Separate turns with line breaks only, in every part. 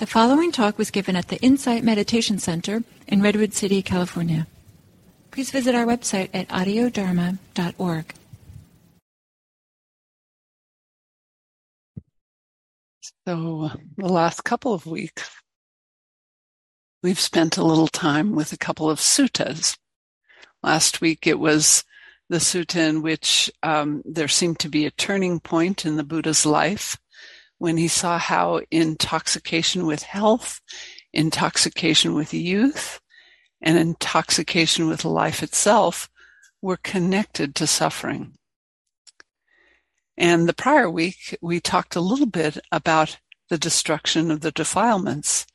The following talk was given at the Insight Meditation Center in Redwood City, California. Please visit our website at audiodharma.org.
So, the last couple of weeks, we've spent a little time with a couple of suttas. Last week it was the sutta in which um, there seemed to be a turning point in the Buddha's life when he saw how intoxication with health, intoxication with youth, and intoxication with life itself were connected to suffering. And the prior week, we talked a little bit about the destruction of the defilements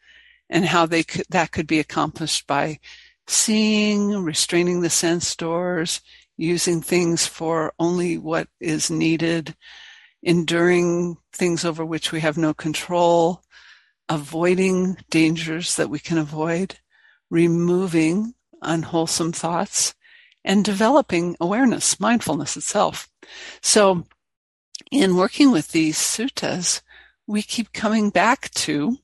and how they could, that could be accomplished by seeing, restraining the sense doors, using things for only what is needed, enduring things over which we have no control, avoiding dangers that we can avoid, removing unwholesome thoughts, and developing awareness, mindfulness itself. So, in working with these suttas, we keep coming back to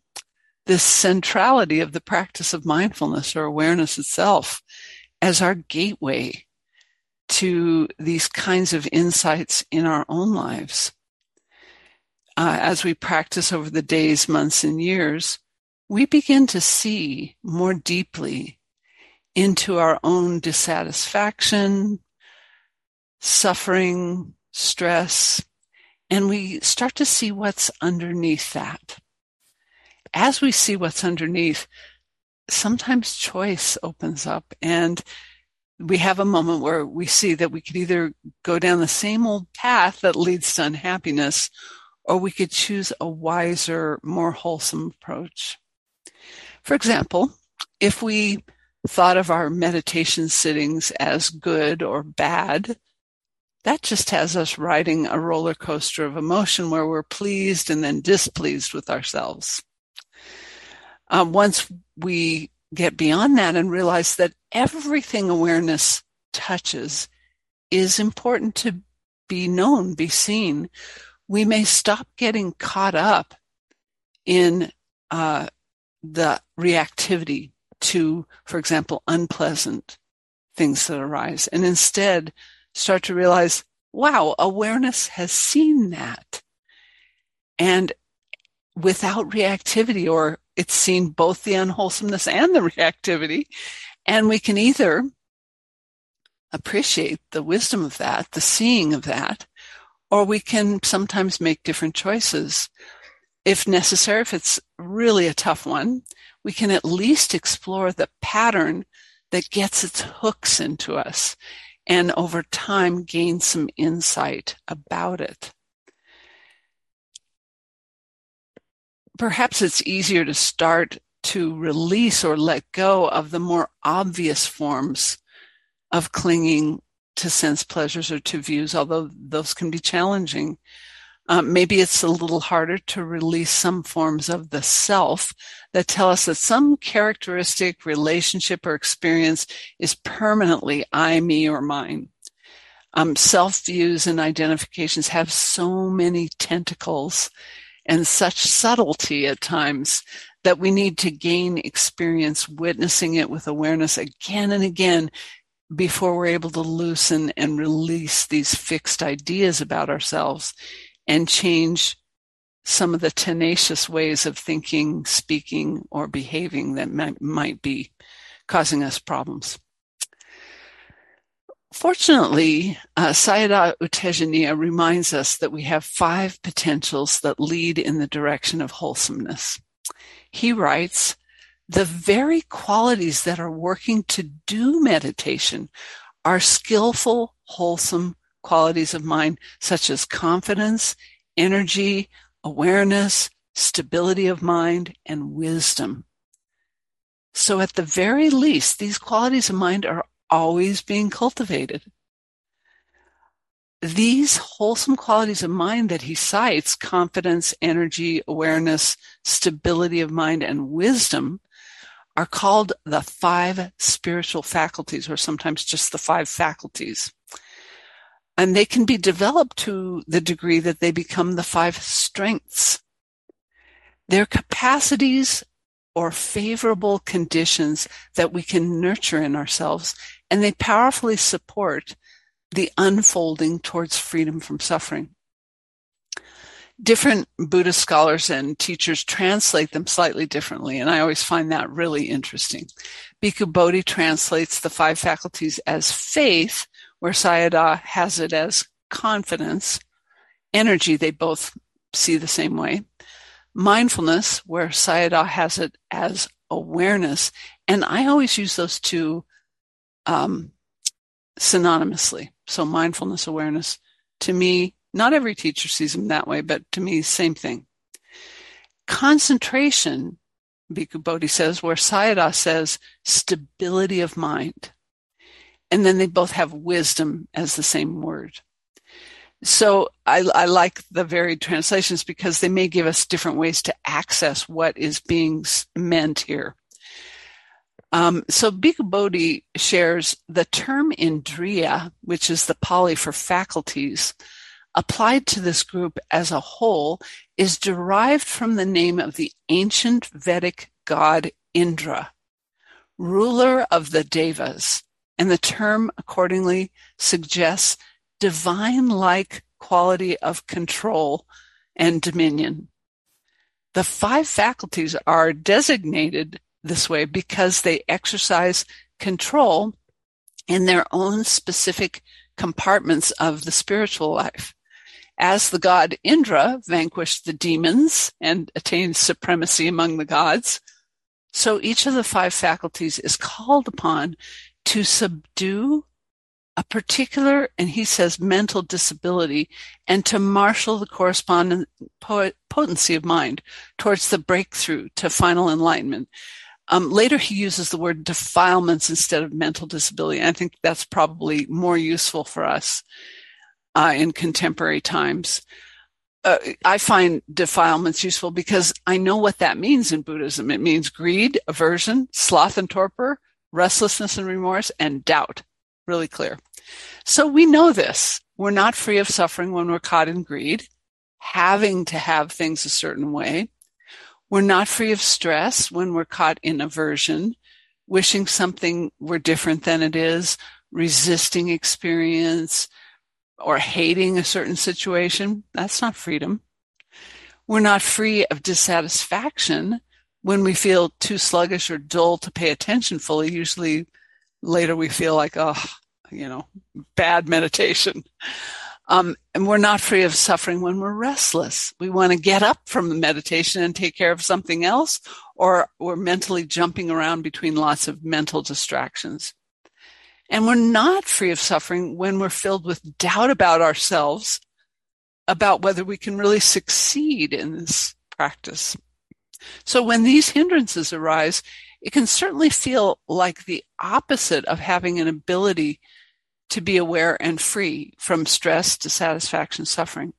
this centrality of the practice of mindfulness or awareness itself as our gateway to these kinds of insights in our own lives uh, as we practice over the days, months, and years, we begin to see more deeply into our own dissatisfaction, suffering, stress, and we start to see what's underneath that. As we see what's underneath, sometimes choice opens up and we have a moment where we see that we could either go down the same old path that leads to unhappiness or we could choose a wiser, more wholesome approach. For example, if we thought of our meditation sittings as good or bad, that just has us riding a roller coaster of emotion where we're pleased and then displeased with ourselves. Um, once we get beyond that and realize that everything awareness touches is important to be known, be seen, we may stop getting caught up in uh, the reactivity to, for example, unpleasant things that arise, and instead start to realize, wow, awareness has seen that. And without reactivity, or it's seen both the unwholesomeness and the reactivity, and we can either appreciate the wisdom of that, the seeing of that, or we can sometimes make different choices. If necessary, if it's really a tough one, we can at least explore the pattern that gets its hooks into us and over time gain some insight about it. Perhaps it's easier to start to release or let go of the more obvious forms of clinging to sense pleasures or to views, although those can be challenging. Um, maybe it's a little harder to release some forms of the self that tell us that some characteristic, relationship, or experience is permanently I, me, or mine. Um, self views and identifications have so many tentacles and such subtlety at times that we need to gain experience witnessing it with awareness again and again before we're able to loosen and release these fixed ideas about ourselves and change some of the tenacious ways of thinking, speaking, or behaving that might, might be causing us problems. Fortunately, uh, Sayadaw U Tejaniya reminds us that we have five potentials that lead in the direction of wholesomeness. He writes, the very qualities that are working to do meditation are skillful, wholesome qualities of mind, such as confidence, energy, awareness, stability of mind, and wisdom. So at the very least, these qualities of mind are always being cultivated. These wholesome qualities of mind that he cites, confidence, energy, awareness, stability of mind, and wisdom, are called the five spiritual faculties, or sometimes just the five faculties. And they can be developed to the degree that they become the five strengths. They're capacities or favorable conditions that we can nurture in ourselves, and they powerfully support the unfolding towards freedom from suffering. Different Buddhist scholars and teachers translate them slightly differently, and I always find that really interesting. Bhikkhu Bodhi translates the five faculties as faith, where Sayadaw has it as confidence, energy, they both see the same way. Mindfulness, where Sayadaw has it as awareness. And I always use those two um, synonymously. So mindfulness, awareness. To me, not every teacher sees them that way, but to me, same thing. Concentration, Bhikkhu Bodhi says, where Sayadaw says stability of mind. And then they both have wisdom as the same word. So I, I, like the varied translations because they may give us different ways to access what is being meant here. Um, so Bhikkhu Bodhi shares the term indriya, which is the Pali for faculties, applied to this group as a whole is derived from the name of the ancient Vedic god Indra, ruler of the Devas, and the term accordingly suggests divine like quality of control and dominion. The five faculties are designated this way because they exercise control in their own specific compartments of the spiritual life. As the god Indra vanquished the demons and attained supremacy among the gods, so each of the five faculties is called upon to subdue a particular, and he says mental disability, and to marshal the correspondent potency of mind towards the breakthrough to final enlightenment. Um, later, he uses the word defilements instead of mental disability. I think that's probably more useful for us uh, in contemporary times. Uh, I find defilements useful because I know what that means in Buddhism. It means greed, aversion, sloth and torpor, restlessness and remorse, and doubt. Really clear. So we know this. We're not free of suffering when we're caught in greed, having to have things a certain way. We're not free of stress when we're caught in aversion, wishing something were different than it is, resisting experience, or hating a certain situation. That's not freedom. We're not free of dissatisfaction when we feel too sluggish or dull to pay attention fully. Usually later we feel like, oh, you know, bad meditation. Um, and we're not free of suffering when we're restless. We want to get up from the meditation and take care of something else, or we're mentally jumping around between lots of mental distractions. And we're not free of suffering when we're filled with doubt about ourselves, about whether we can really succeed in this practice. So when these hindrances arise, it can certainly feel like the opposite of having an ability to be aware and free from stress, dissatisfaction, suffering.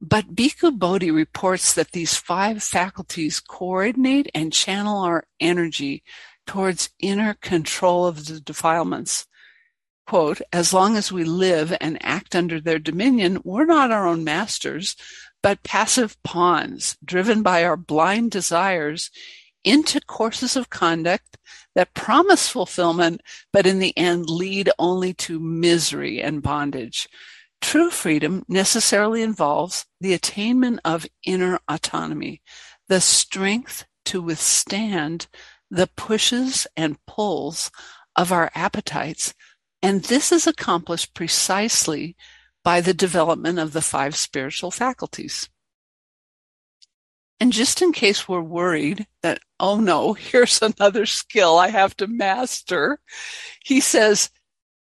But Bhikkhu Bodhi reports that these five faculties coordinate and channel our energy towards inner control of the defilements. Quote, as long as we live and act under their dominion, we're not our own masters, but passive pawns driven by our blind desires into courses of conduct that promise fulfillment, but in the end lead only to misery and bondage. True freedom necessarily involves the attainment of inner autonomy, the strength to withstand the pushes and pulls of our appetites. And this is accomplished precisely by the development of the five spiritual faculties. And just in case we're worried that, oh no, here's another skill I have to master, he says,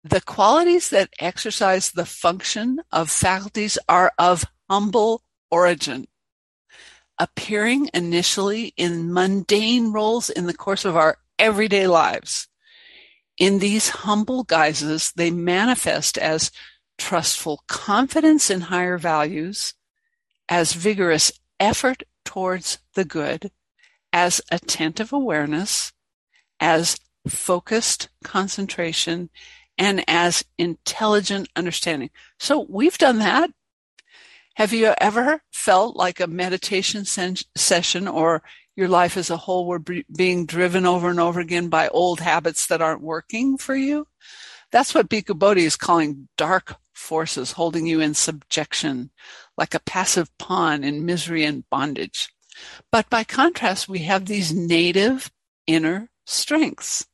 the qualities that exercise the function of faculties are of humble origin, appearing initially in mundane roles in the course of our everyday lives. In these humble guises, they manifest as trustful confidence in higher values, as vigorous effort towards the good as attentive awareness, as focused concentration, and as intelligent understanding. So we've done that. Have you ever felt like a meditation sen- session or your life as a whole were b- being driven over and over again by old habits that aren't working for you? That's what Bhikkhu Bodhi is calling dark forces holding you in subjection, like a passive pawn in misery and bondage. But by contrast, we have these native inner strengths,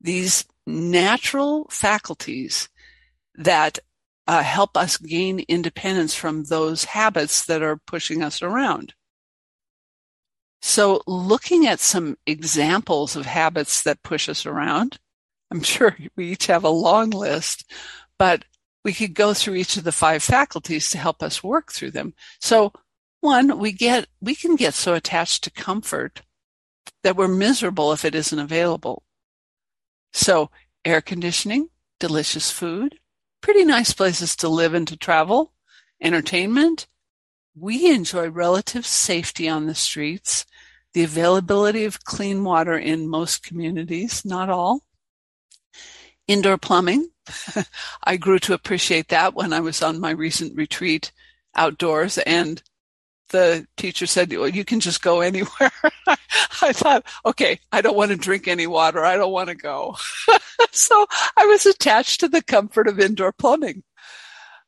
these natural faculties that uh, help us gain independence from those habits that are pushing us around. So, looking at some examples of habits that push us around, I'm sure we each have a long list, but we could go through each of the five faculties to help us work through them. So, one, we get we can get so attached to comfort that we're miserable if it isn't available. So, air conditioning, delicious food, pretty nice places to live and to travel, entertainment. We enjoy relative safety on the streets, the availability of clean water in most communities, not all. Indoor plumbing. I grew to appreciate that when I was on my recent retreat outdoors and the teacher said, well, you can just go anywhere. I thought, okay, I don't want to drink any water. I don't want to go. so I was attached to the comfort of indoor plumbing.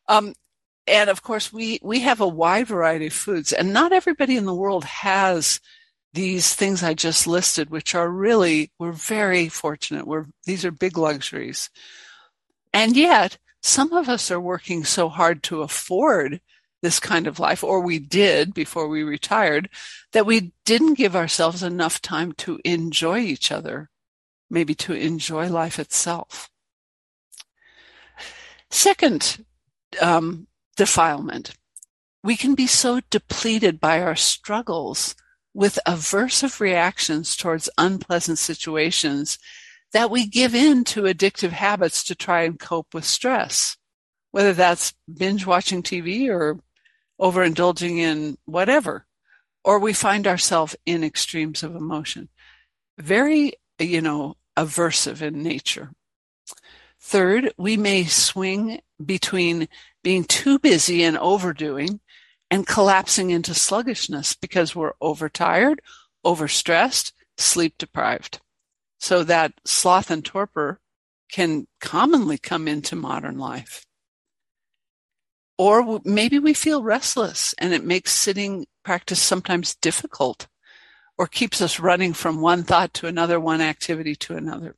Um, and of course, we, we have a wide variety of foods and not everybody in the world has these things I just listed, which are really, we're very fortunate. We're, these are big luxuries. And yet some of us are working so hard to afford this kind of life, or we did before we retired, that we didn't give ourselves enough time to enjoy each other, maybe to enjoy life itself. Second, um, defilement. We can be so depleted by our struggles with aversive reactions towards unpleasant situations that we give in to addictive habits to try and cope with stress, whether that's binge watching TV or overindulging in whatever, or we find ourselves in extremes of emotion. Very, you know, aversive in nature. Third, we may swing between being too busy and overdoing and collapsing into sluggishness because we're overtired, overstressed, sleep deprived. So that sloth and torpor can commonly come into modern life. Or maybe we feel restless and it makes sitting practice sometimes difficult or keeps us running from one thought to another, one activity to another.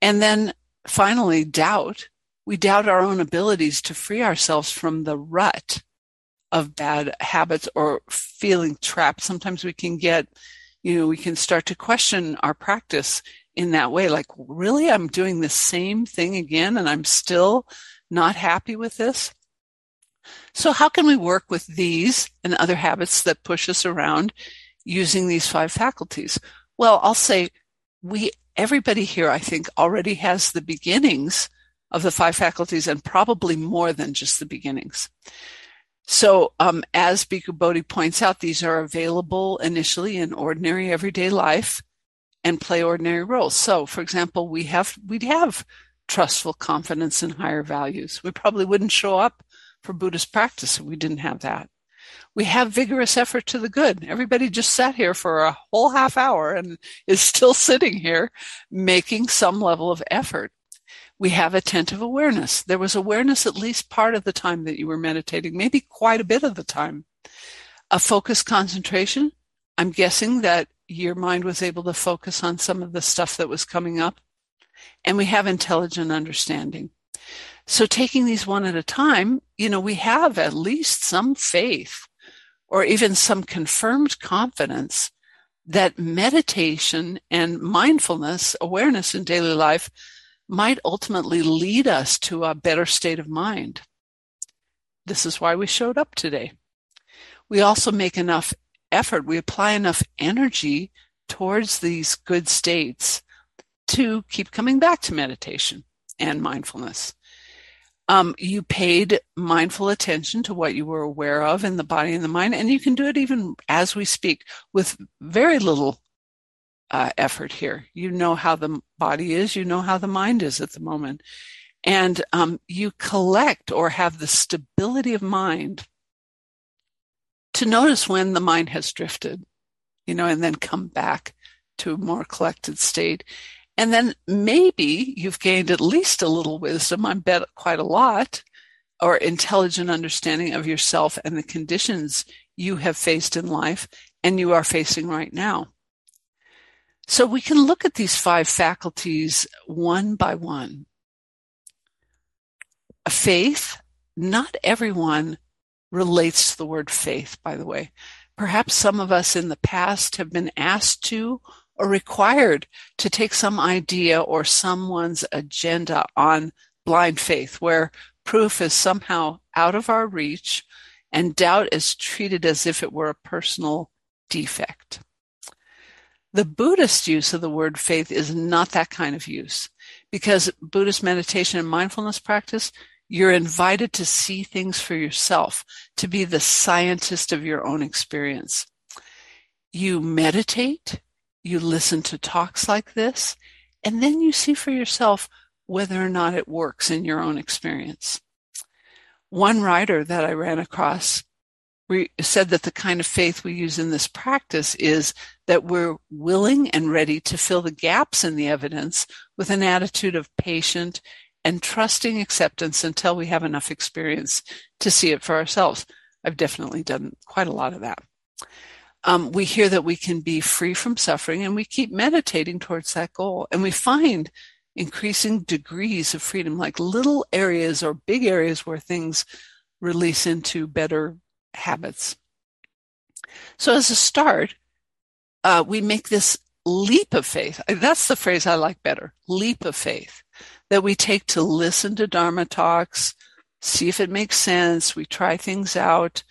And then finally, doubt. We doubt our own abilities to free ourselves from the rut of bad habits or feeling trapped. Sometimes we can get, you know, we can start to question our practice in that way. Like, really, I'm doing the same thing again and I'm still not happy with this. So how can we work with these and other habits that push us around using these five faculties? Well, I'll say we, everybody here, I think already has the beginnings of the five faculties and probably more than just the beginnings. So, um, as Bhikkhu Bodhi points out, these are available initially in ordinary everyday life and play ordinary roles. So, for example, we have, we'd have trustful confidence in higher values. We probably wouldn't show up for Buddhist practice. We didn't have that. We have vigorous effort to the good. Everybody just sat here for a whole half hour and is still sitting here making some level of effort. We have attentive awareness. There was awareness at least part of the time that you were meditating, maybe quite a bit of the time. A focused concentration. I'm guessing that your mind was able to focus on some of the stuff that was coming up. And we have intelligent understanding. So taking these one at a time, you know, we have at least some faith or even some confirmed confidence that meditation and mindfulness, awareness in daily life might ultimately lead us to a better state of mind. This is why we showed up today. We also make enough effort, we apply enough energy towards these good states to keep coming back to meditation and mindfulness. Um, you paid mindful attention to what you were aware of in the body and the mind, and you can do it even as we speak with very little uh, effort here. You know how the body is, you know how the mind is at the moment, and um, you collect or have the stability of mind to notice when the mind has drifted, you know, and then come back to a more collected state. And then maybe you've gained at least a little wisdom, I bet quite a lot, or intelligent understanding of yourself and the conditions you have faced in life and you are facing right now. So we can look at these five faculties one by one. Faith, not everyone relates to the word faith, by the way. Perhaps some of us in the past have been asked to or required to take some idea or someone's agenda on blind faith, where proof is somehow out of our reach and doubt is treated as if it were a personal defect. The Buddhist use of the word faith is not that kind of use because Buddhist meditation and mindfulness practice you're invited to see things for yourself, to be the scientist of your own experience. You meditate, you listen to talks like this, and then you see for yourself whether or not it works in your own experience. One writer that I ran across said that the kind of faith we use in this practice is that we're willing and ready to fill the gaps in the evidence with an attitude of patient and trusting acceptance until we have enough experience to see it for ourselves. I've definitely done quite a lot of that. Um, we hear that we can be free from suffering and we keep meditating towards that goal. And we find increasing degrees of freedom, like little areas or big areas where things release into better habits. So as a start, uh, we make this leap of faith. That's the phrase I like better. Leap of faith that we take to listen to Dharma talks, see if it makes sense. We try things out.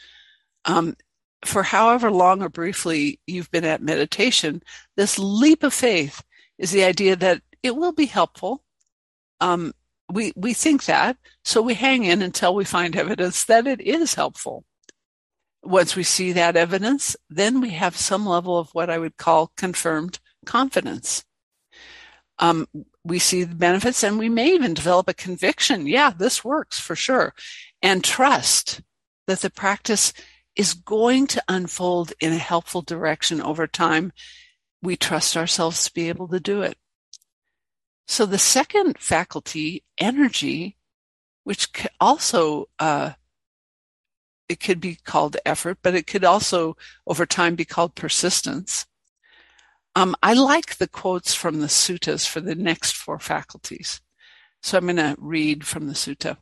Um, for however long or briefly you've been at meditation, this leap of faith is the idea that it will be helpful. Um, we we think that, so we hang in until we find evidence that it is helpful. Once we see that evidence, then we have some level of what I would call confirmed confidence. Um, we see the benefits and we may even develop a conviction. Yeah, this works for sure. And trust that the practice is going to unfold in a helpful direction over time. We trust ourselves to be able to do it. So the second faculty, energy, which also, uh, it could be called effort, but it could also over time be called persistence. Um, I like the quotes from the suttas for the next four faculties. So I'm going to read from the sutta.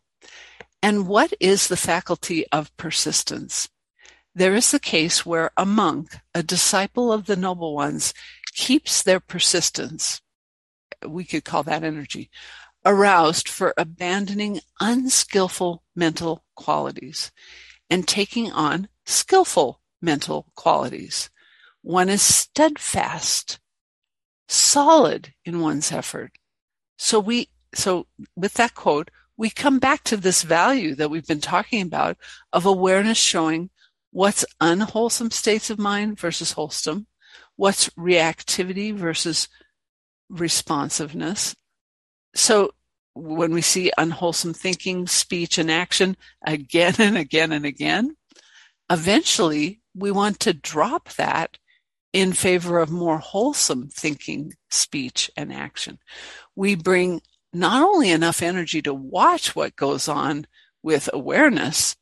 And what is the faculty of persistence? There is the case where a monk, a disciple of the noble ones, keeps their persistence. We could call that energy aroused for abandoning unskillful mental qualities and taking on skillful mental qualities. One is steadfast, solid in one's effort. So we, so with that quote, we come back to this value that we've been talking about of awareness showing what's unwholesome states of mind versus wholesome, what's reactivity versus responsiveness. So when we see unwholesome thinking, speech, and action again and again and again, eventually we want to drop that in favor of more wholesome thinking, speech, and action. We bring not only enough energy to watch what goes on with awareness,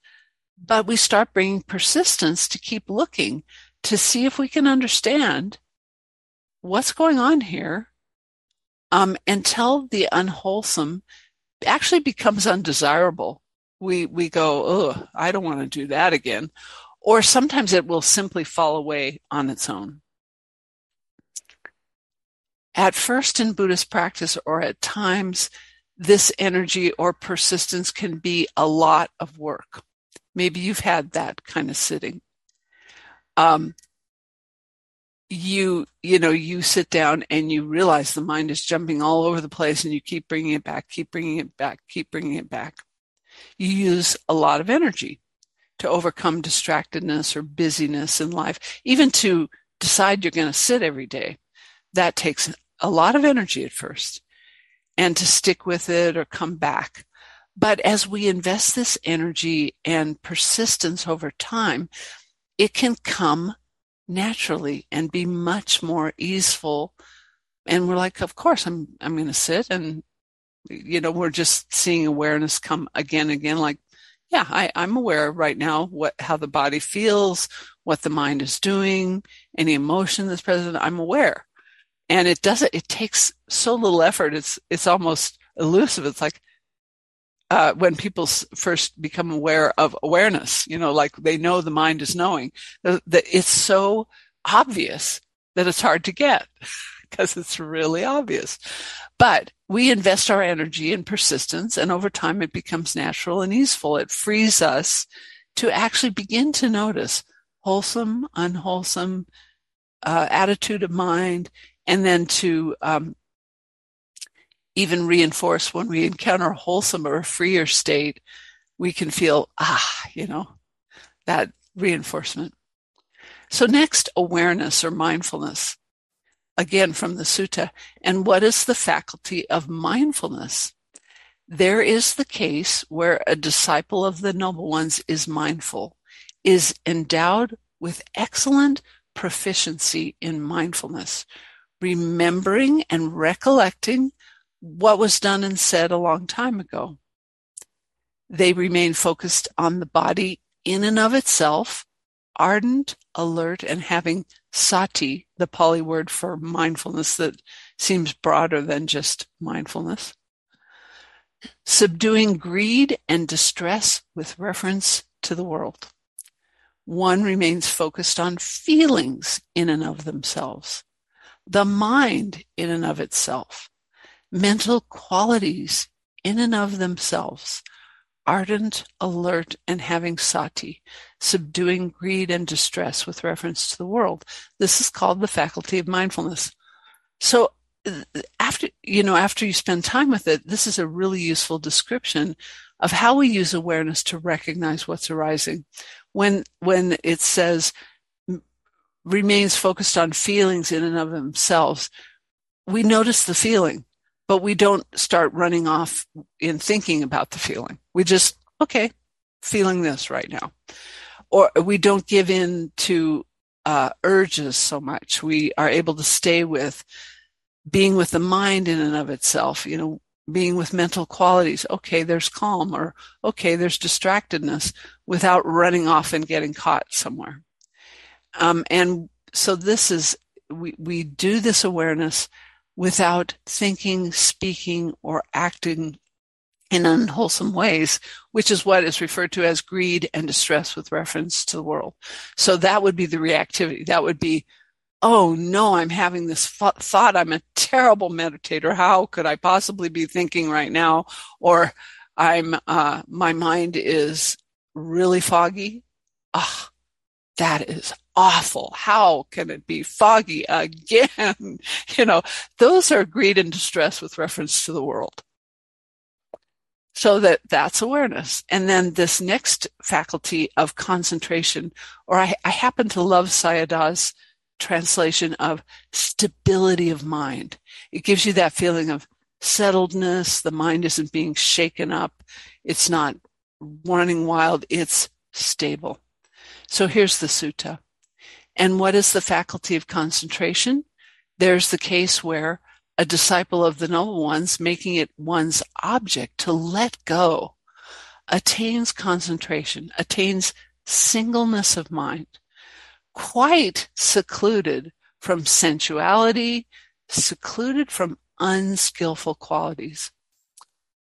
but we start bringing persistence to keep looking to see if we can understand what's going on here um, until the unwholesome actually becomes undesirable. We we go, oh, I don't want to do that again, or sometimes it will simply fall away on its own. At first in Buddhist practice, or at times, this energy or persistence can be a lot of work. Maybe you've had that kind of sitting. Um, you you know you sit down and you realize the mind is jumping all over the place and you keep bringing it back keep bringing it back keep bringing it back you use a lot of energy to overcome distractedness or busyness in life, even to decide you're going to sit every day. That takes a lot of energy at first and to stick with it or come back. But as we invest this energy and persistence over time, it can come naturally and be much more easeful. And we're like, of course, I'm, I'm going to sit and, you know, we're just seeing awareness come again and again, like, yeah, I, I'm aware right now what, how the body feels, what the mind is doing, any emotion that's present. I'm aware. And it doesn't, it takes so little effort. It's, it's almost elusive. It's like, uh, when people first become aware of awareness, you know, like they know the mind is knowing, that it's so obvious that it's hard to get because it's really obvious. But we invest our energy in persistence, and over time it becomes natural and easeful. It frees us to actually begin to notice wholesome, unwholesome uh, attitude of mind, and then to um, even reinforce when we encounter a wholesome or freer state, we can feel, ah, you know, that reinforcement. So next, awareness or mindfulness. Again, from the sutta. And what is the faculty of mindfulness? There is the case where a disciple of the noble ones is mindful, is endowed with excellent proficiency in mindfulness, remembering and recollecting what was done and said a long time ago. They remain focused on the body in and of itself, ardent, alert, and having sati, the Pali word for mindfulness that seems broader than just mindfulness. Subduing greed and distress with reference to the world. One remains focused on feelings in and of themselves, the mind in and of itself, mental qualities in and of themselves, ardent, alert, and having sati, subduing greed and distress with reference to the world. This is called the faculty of mindfulness. So after, you know, after you spend time with it, this is a really useful description of how we use awareness to recognize what's arising. When, when it says remains focused on feelings in and of themselves, we notice the feeling but we don't start running off in thinking about the feeling. We just, okay, feeling this right now. Or we don't give in to uh, urges so much. We are able to stay with being with the mind in and of itself, you know, being with mental qualities. Okay, there's calm or okay, there's distractedness without running off and getting caught somewhere. Um, and so this is, we, we do this awareness without thinking, speaking, or acting in unwholesome ways, which is what is referred to as greed and distress with reference to the world. So that would be the reactivity. That would be, oh no, I'm having this thought. I'm a terrible meditator. How could I possibly be thinking right now? Or I'm, uh, my mind is really foggy. Ah, that is awful. How can it be foggy again? you know, those are greed and distress with reference to the world. So that that's awareness. And then this next faculty of concentration, or I, I happen to love Sayadaw's translation of stability of mind. It gives you that feeling of settledness. The mind isn't being shaken up. It's not running wild. It's stable. So here's the sutta. And what is the faculty of concentration? There's the case where a disciple of the noble ones, making it one's object to let go, attains concentration, attains singleness of mind, quite secluded from sensuality, secluded from unskillful qualities.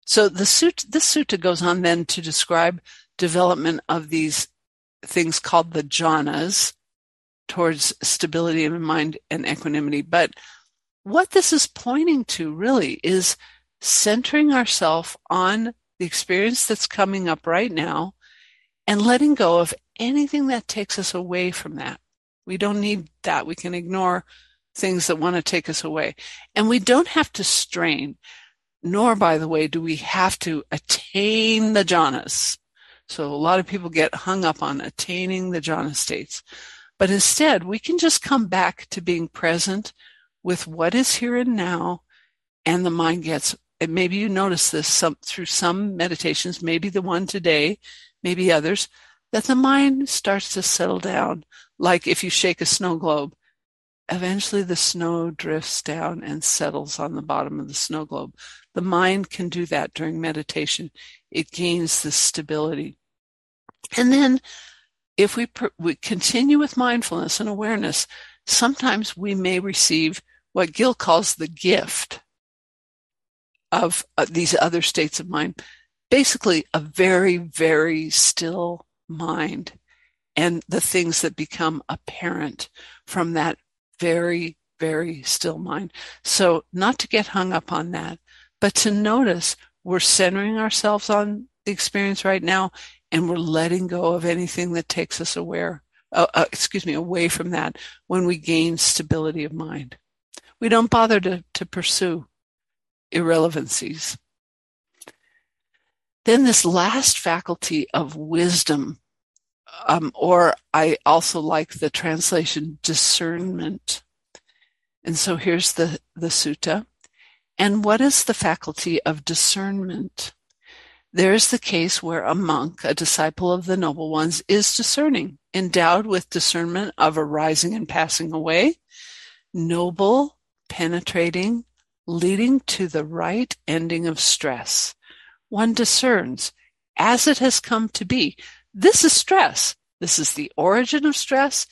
So the sutta, this sutta goes on then to describe development of these things called the jhanas, towards stability of mind and equanimity. But what this is pointing to really is centering ourselves on the experience that's coming up right now and letting go of anything that takes us away from that. We don't need that. We can ignore things that want to take us away. And we don't have to strain, nor, by the way, do we have to attain the jhanas. So a lot of people get hung up on attaining the jhana states. But instead, we can just come back to being present with what is here and now, and the mind gets. Maybe you notice this some, through some meditations, maybe the one today, maybe others. that the mind starts to settle down. Like if you shake a snow globe, eventually the snow drifts down and settles on the bottom of the snow globe. The mind can do that during meditation. It gains this stability. And then if we, we continue with mindfulness and awareness, sometimes we may receive what Gil calls the gift of uh, these other states of mind. Basically, a very, very still mind and the things that become apparent from that very, very still mind. So, not to get hung up on that, but to notice we're centering ourselves on the experience right now and we're letting go of anything that takes us aware, uh, uh, excuse me, away from that when we gain stability of mind. We don't bother to, to pursue irrelevancies. Then this last faculty of wisdom, um, or I also like the translation discernment. And so here's the, the sutta. And what is the faculty of discernment? There is the case where a monk, a disciple of the noble ones, is discerning, endowed with discernment of arising and passing away, noble, penetrating, leading to the right ending of stress. One discerns, as it has come to be, this is stress. This is the origin of stress.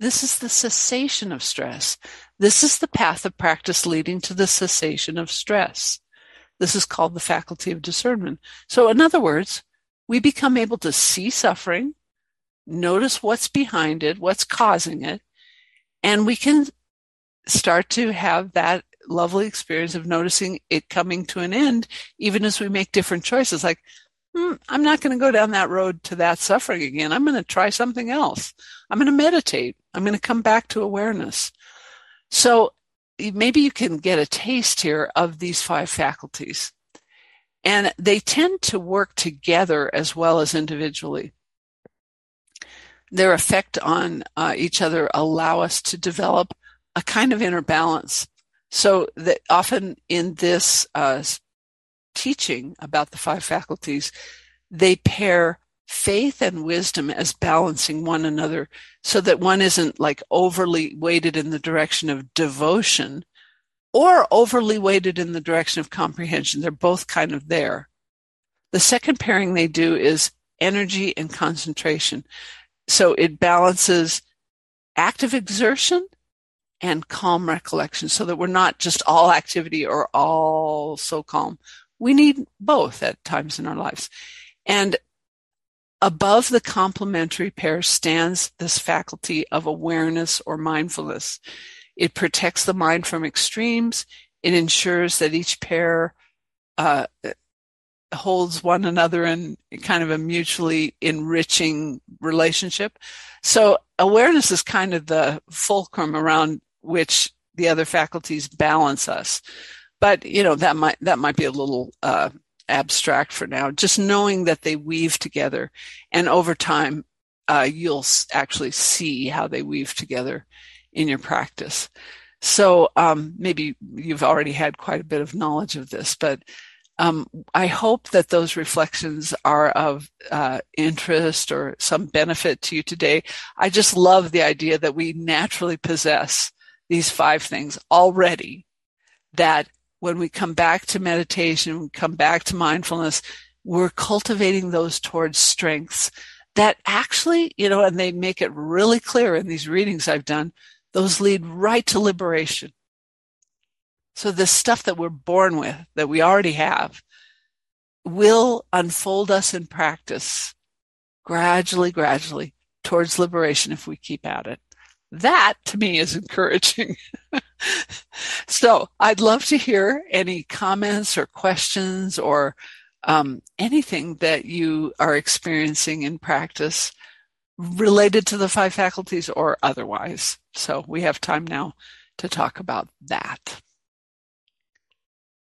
This is the cessation of stress. This is the path of practice leading to the cessation of stress. This is called the faculty of discernment. So, in other words, we become able to see suffering, notice what's behind it, what's causing it, and we can start to have that lovely experience of noticing it coming to an end, even as we make different choices. Like, hmm, I'm not going to go down that road to that suffering again. I'm going to try something else. I'm going to meditate. I'm going to come back to awareness. So maybe you can get a taste here of these five faculties. And they tend to work together as well as individually. Their effect on uh, each other allow us to develop a kind of inner balance. So that often in this uh, teaching about the five faculties, they pair faith and wisdom as balancing one another so that one isn't like overly weighted in the direction of devotion or overly weighted in the direction of comprehension. They're both kind of there. The second pairing they do is energy and concentration. So it balances active exertion and calm recollection so that we're not just all activity or all so calm. We need both at times in our lives. And Above the complementary pair stands this faculty of awareness or mindfulness. It protects the mind from extremes. It ensures that each pair uh, holds one another in kind of a mutually enriching relationship. So awareness is kind of the fulcrum around which the other faculties balance us. But you know that might that might be a little uh, abstract for now, just knowing that they weave together. And over time, uh, you'll actually see how they weave together in your practice. So um, maybe you've already had quite a bit of knowledge of this, but um, I hope that those reflections are of uh, interest or some benefit to you today. I just love the idea that we naturally possess these five things already that when we come back to meditation, we come back to mindfulness, we're cultivating those towards strengths that actually, you know, and they make it really clear in these readings I've done, those lead right to liberation. So the stuff that we're born with, that we already have, will unfold us in practice gradually, gradually towards liberation if we keep at it. That to me is encouraging. so I'd love to hear any comments or questions or um, anything that you are experiencing in practice related to the five faculties or otherwise. So we have time now to talk about that.